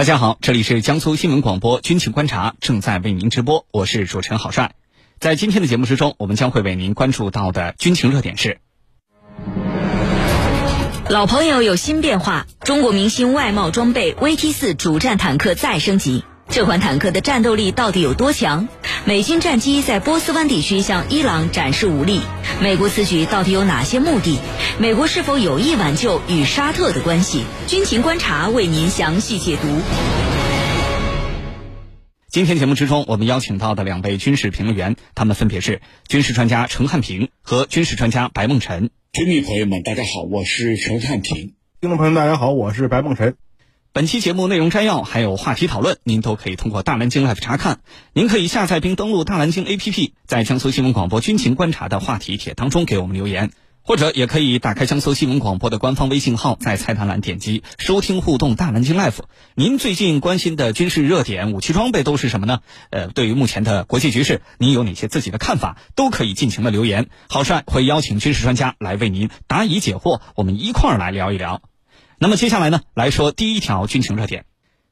大家好，这里是江苏新闻广播军情观察，正在为您直播，我是主持人郝帅。在今天的节目之中，我们将会为您关注到的军情热点是：老朋友有新变化，中国明星外贸装备 VT 四主战坦克再升级。这款坦克的战斗力到底有多强？美军战机在波斯湾地区向伊朗展示武力，美国此举到底有哪些目的？美国是否有意挽救与沙特的关系？军情观察为您详细解读。今天节目之中，我们邀请到的两位军事评论员，他们分别是军事专家陈汉平和军事专家白梦辰。军迷朋友们，大家好，我是陈汉平。听众朋友们，大家好，我是白梦辰。本期节目内容摘要还有话题讨论，您都可以通过大蓝鲸 Live 查看。您可以下载并登录大蓝鲸 APP，在江苏新闻广播军情观察的话题帖当中给我们留言，或者也可以打开江苏新闻广播的官方微信号，在菜单栏点击收听互动大蓝鲸 Live。您最近关心的军事热点、武器装备都是什么呢？呃，对于目前的国际局势，您有哪些自己的看法？都可以尽情的留言。郝帅会邀请军事专家来为您答疑解惑，我们一块儿来聊一聊。那么接下来呢，来说第一条军情热点：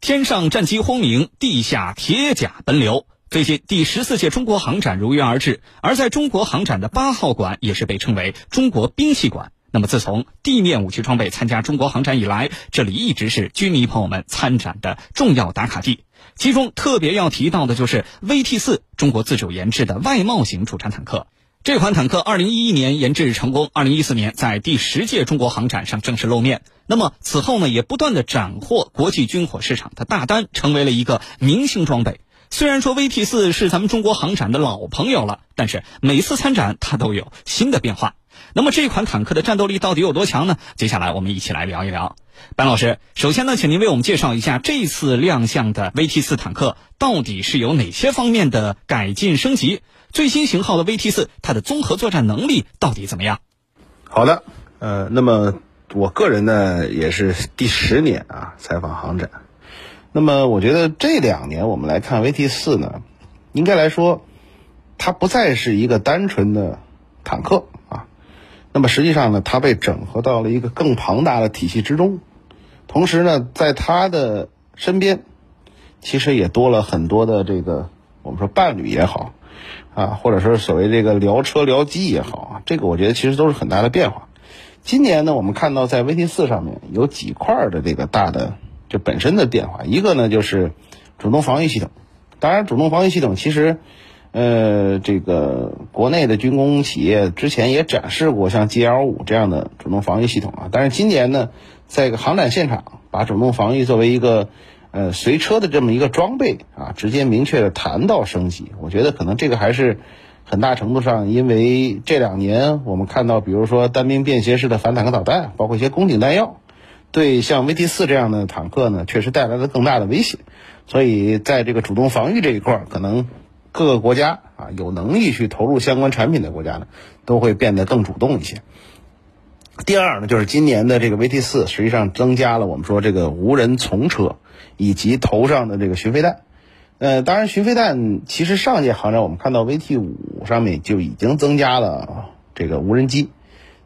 天上战机轰鸣，地下铁甲奔流。最近第十四届中国航展如约而至，而在中国航展的八号馆也是被称为中国兵器馆。那么自从地面武器装备参加中国航展以来，这里一直是军迷朋友们参展的重要打卡地。其中特别要提到的就是 VT 四，中国自主研制的外贸型主战坦克。这款坦克二零一一年研制成功，二零一四年在第十届中国航展上正式露面。那么此后呢，也不断的斩获国际军火市场的大单，成为了一个明星装备。虽然说 VT 四是咱们中国航展的老朋友了，但是每次参展它都有新的变化。那么这款坦克的战斗力到底有多强呢？接下来我们一起来聊一聊。班老师，首先呢，请您为我们介绍一下这次亮相的 VT 四坦克到底是有哪些方面的改进升级？最新型号的 VT 四它的综合作战能力到底怎么样？好的，呃，那么。我个人呢也是第十年啊采访航展，那么我觉得这两年我们来看 VT 四呢，应该来说，它不再是一个单纯的坦克啊，那么实际上呢，它被整合到了一个更庞大的体系之中，同时呢，在它的身边，其实也多了很多的这个我们说伴侣也好啊，或者说所谓这个聊车聊机也好啊，这个我觉得其实都是很大的变化。今年呢，我们看到在 VT 四上面有几块的这个大的就本身的变化，一个呢就是主动防御系统。当然，主动防御系统其实，呃，这个国内的军工企业之前也展示过像 GL 五这样的主动防御系统啊。但是今年呢，在一个航展现场，把主动防御作为一个呃随车的这么一个装备啊，直接明确的谈到升级，我觉得可能这个还是。很大程度上，因为这两年我们看到，比如说单兵便携式的反坦克导弹，包括一些攻顶弹药，对像 VT 四这样的坦克呢，确实带来了更大的威胁。所以，在这个主动防御这一块，可能各个国家啊，有能力去投入相关产品的国家呢，都会变得更主动一些。第二呢，就是今年的这个 VT 四，实际上增加了我们说这个无人从车以及头上的这个巡飞弹。呃，当然，巡飞弹其实上届航展我们看到 VT 五上面就已经增加了这个无人机。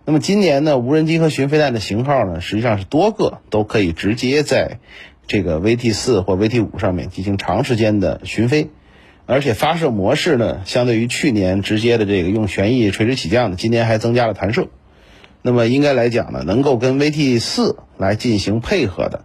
那么今年呢，无人机和巡飞弹的型号呢，实际上是多个都可以直接在这个 VT 四或 VT 五上面进行长时间的巡飞，而且发射模式呢，相对于去年直接的这个用旋翼垂直起降的，今年还增加了弹射。那么应该来讲呢，能够跟 VT 四来进行配合的。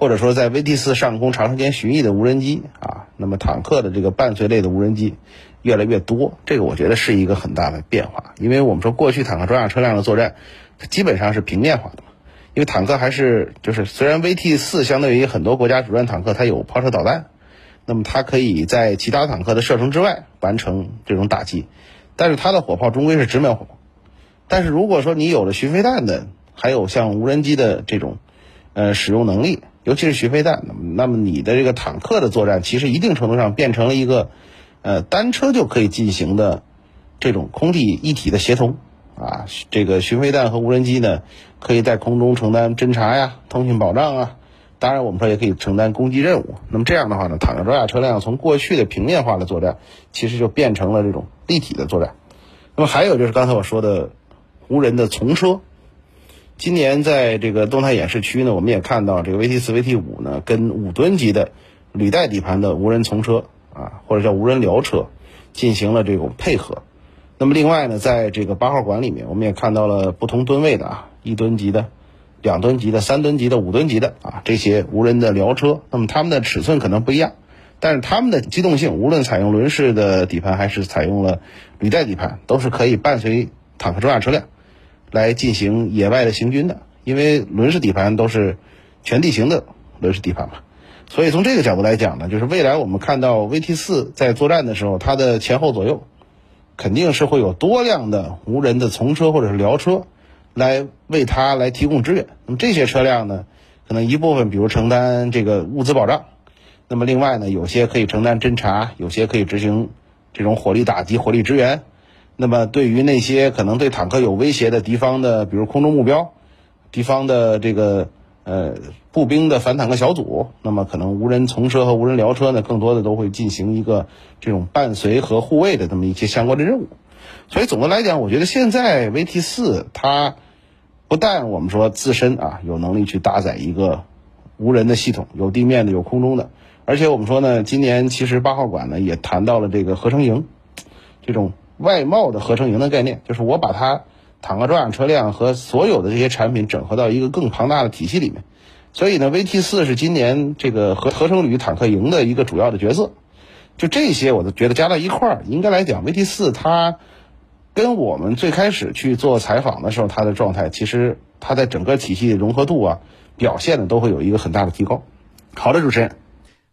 或者说，在 VT 四上空长时间巡弋的无人机啊，那么坦克的这个伴随类的无人机越来越多，这个我觉得是一个很大的变化。因为我们说过去坦克装甲车辆的作战，它基本上是平面化的嘛。因为坦克还是就是虽然 VT 四相对于很多国家主战坦克它有炮射导弹，那么它可以在其他坦克的射程之外完成这种打击，但是它的火炮终归是直瞄火炮。但是如果说你有了巡飞弹的，还有像无人机的这种呃使用能力。尤其是巡飞弹，那么那么你的这个坦克的作战，其实一定程度上变成了一个，呃，单车就可以进行的这种空地一体的协同啊。这个巡飞弹和无人机呢，可以在空中承担侦察呀、通信保障啊，当然我们说也可以承担攻击任务。那么这样的话呢，坦克装甲车辆从过去的平面化的作战，其实就变成了这种立体的作战。那么还有就是刚才我说的无人的从车。今年在这个动态演示区呢，我们也看到这个 VT 四、VT 五呢，跟五吨级的履带底盘的无人从车啊，或者叫无人僚车，进行了这种配合。那么另外呢，在这个八号馆里面，我们也看到了不同吨位的啊，一吨级的、两吨级的、三吨级的、五吨级的啊，这些无人的僚车。那么它们的尺寸可能不一样，但是它们的机动性，无论采用轮式的底盘还是采用了履带底盘，都是可以伴随坦克装甲车辆来进行野外的行军的。因为轮式底盘都是全地形的轮式底盘嘛，所以从这个角度来讲呢，就是未来我们看到 VT 四在作战的时候，它的前后左右。肯定是会有多辆的无人的从车或者是僚车，来为它来提供支援。那么这些车辆呢，可能一部分比如承担这个物资保障，那么另外呢，有些可以承担侦察，有些可以执行这种火力打击、火力支援。那么对于那些可能对坦克有威胁的敌方的，比如空中目标，敌方的这个。呃，步兵的反坦克小组，那么可能无人从车和无人僚车呢，更多的都会进行一个这种伴随和护卫的这么一些相关的任务。所以总的来讲，我觉得现在 VT 四它不但我们说自身啊有能力去搭载一个无人的系统，有地面的，有空中的，而且我们说呢，今年其实八号馆呢也谈到了这个合成营，这种外贸的合成营的概念，就是我把它。坦克装甲车辆和所有的这些产品整合到一个更庞大的体系里面，所以呢，VT 四是今年这个合合成旅坦克营的一个主要的角色。就这些，我都觉得加到一块儿，应该来讲，VT 四它跟我们最开始去做采访的时候，它的状态，其实它在整个体系的融合度啊，表现呢，都会有一个很大的提高。好的，主持人，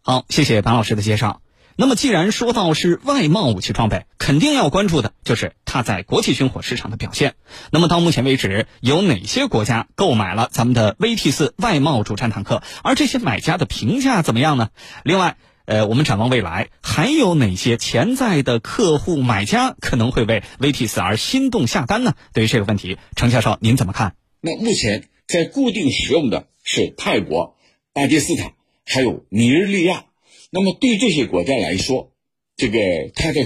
好，谢谢潘老师的介绍。那么，既然说到是外贸武器装备，肯定要关注的就是它在国际军火市场的表现。那么，到目前为止，有哪些国家购买了咱们的 VT 四外贸主战坦克？而这些买家的评价怎么样呢？另外，呃，我们展望未来，还有哪些潜在的客户买家可能会为 VT 四而心动下单呢？对于这个问题，程教授您怎么看？那目前在固定使用的是泰国、巴基斯坦，还有尼日利亚。那么对这些国家来说，这个它的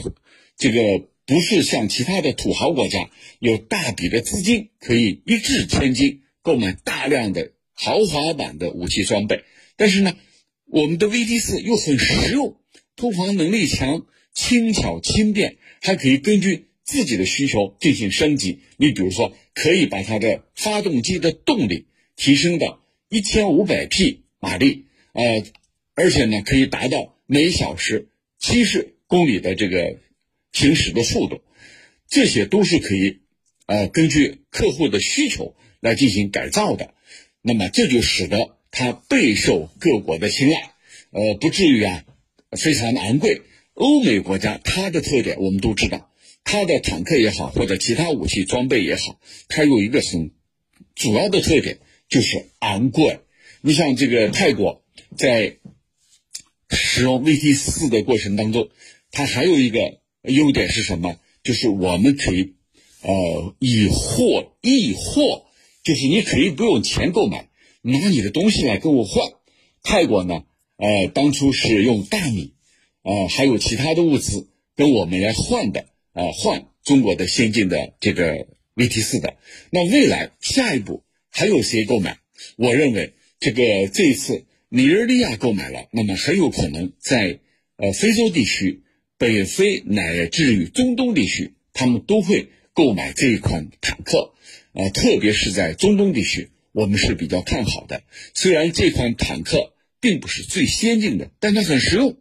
这个不是像其他的土豪国家有大笔的资金可以一掷千金购买大量的豪华版的武器装备，但是呢，我们的 VT 四又很实用，突防能力强，轻巧轻便，还可以根据自己的需求进行升级。你比如说，可以把它的发动机的动力提升到一千五百匹马力，呃。而且呢，可以达到每小时七十公里的这个行驶的速度，这些都是可以，呃，根据客户的需求来进行改造的。那么这就使得它备受各国的青睐，呃，不至于啊非常的昂贵。欧美国家它的特点我们都知道，它的坦克也好，或者其他武器装备也好，它有一个很主要的特点就是昂贵。你像这个泰国在使用 VT 四的过程当中，它还有一个优点是什么？就是我们可以，呃，以货易货，就是你可以不用钱购买，拿你的东西来跟我换。泰国呢，呃，当初是用大米，呃，还有其他的物资跟我们来换的，呃，换中国的先进的这个 VT 四的。那未来下一步还有谁购买？我认为这个这一次。尼日利亚购买了，那么很有可能在呃非洲地区、北非乃至于中东地区，他们都会购买这一款坦克。呃，特别是在中东地区，我们是比较看好的。虽然这款坦克并不是最先进的，但它很实用，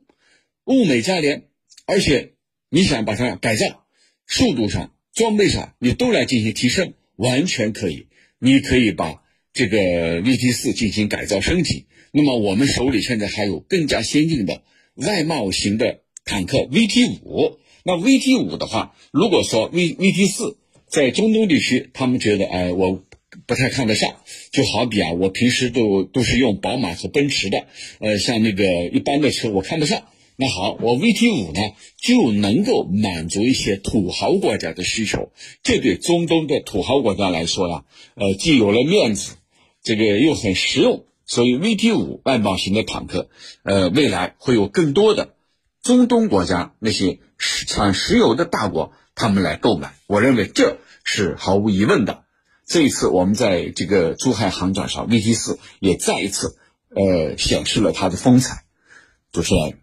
物美价廉，而且你想把它改造，速度上、装备上你都来进行提升，完全可以。你可以把这个 VT 四进行改造升级。那么我们手里现在还有更加先进的外贸型的坦克 VT 五。那 VT 五的话，如果说 V VT 四在中东地区，他们觉得哎，我不太看得上。就好比啊，我平时都都是用宝马和奔驰的，呃，像那个一般的车我看不上。那好，我 VT 五呢就能够满足一些土豪国家的需求。这对中东的土豪国家来说呀，呃，既有了面子，这个又很实用。所以，VT 五外贸型的坦克，呃，未来会有更多的中东国家那些产石油的大国，他们来购买。我认为这是毫无疑问的。这一次我们在这个珠海航展上，VT 四也再一次呃显示了它的风采。主持人，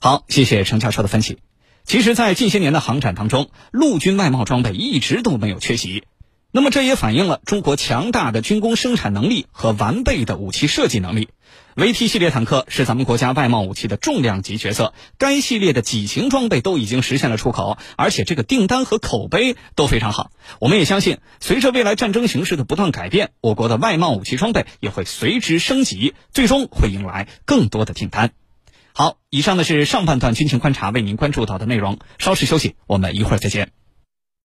好，谢谢程教授的分析。其实，在近些年的航展当中，陆军外贸装备一直都没有缺席。那么，这也反映了中国强大的军工生产能力和完备的武器设计能力。VT 系列坦克是咱们国家外贸武器的重量级角色，该系列的几型装备都已经实现了出口，而且这个订单和口碑都非常好。我们也相信，随着未来战争形势的不断改变，我国的外贸武器装备也会随之升级，最终会迎来更多的订单。好，以上的是上半段军情观察为您关注到的内容。稍事休息，我们一会儿再见。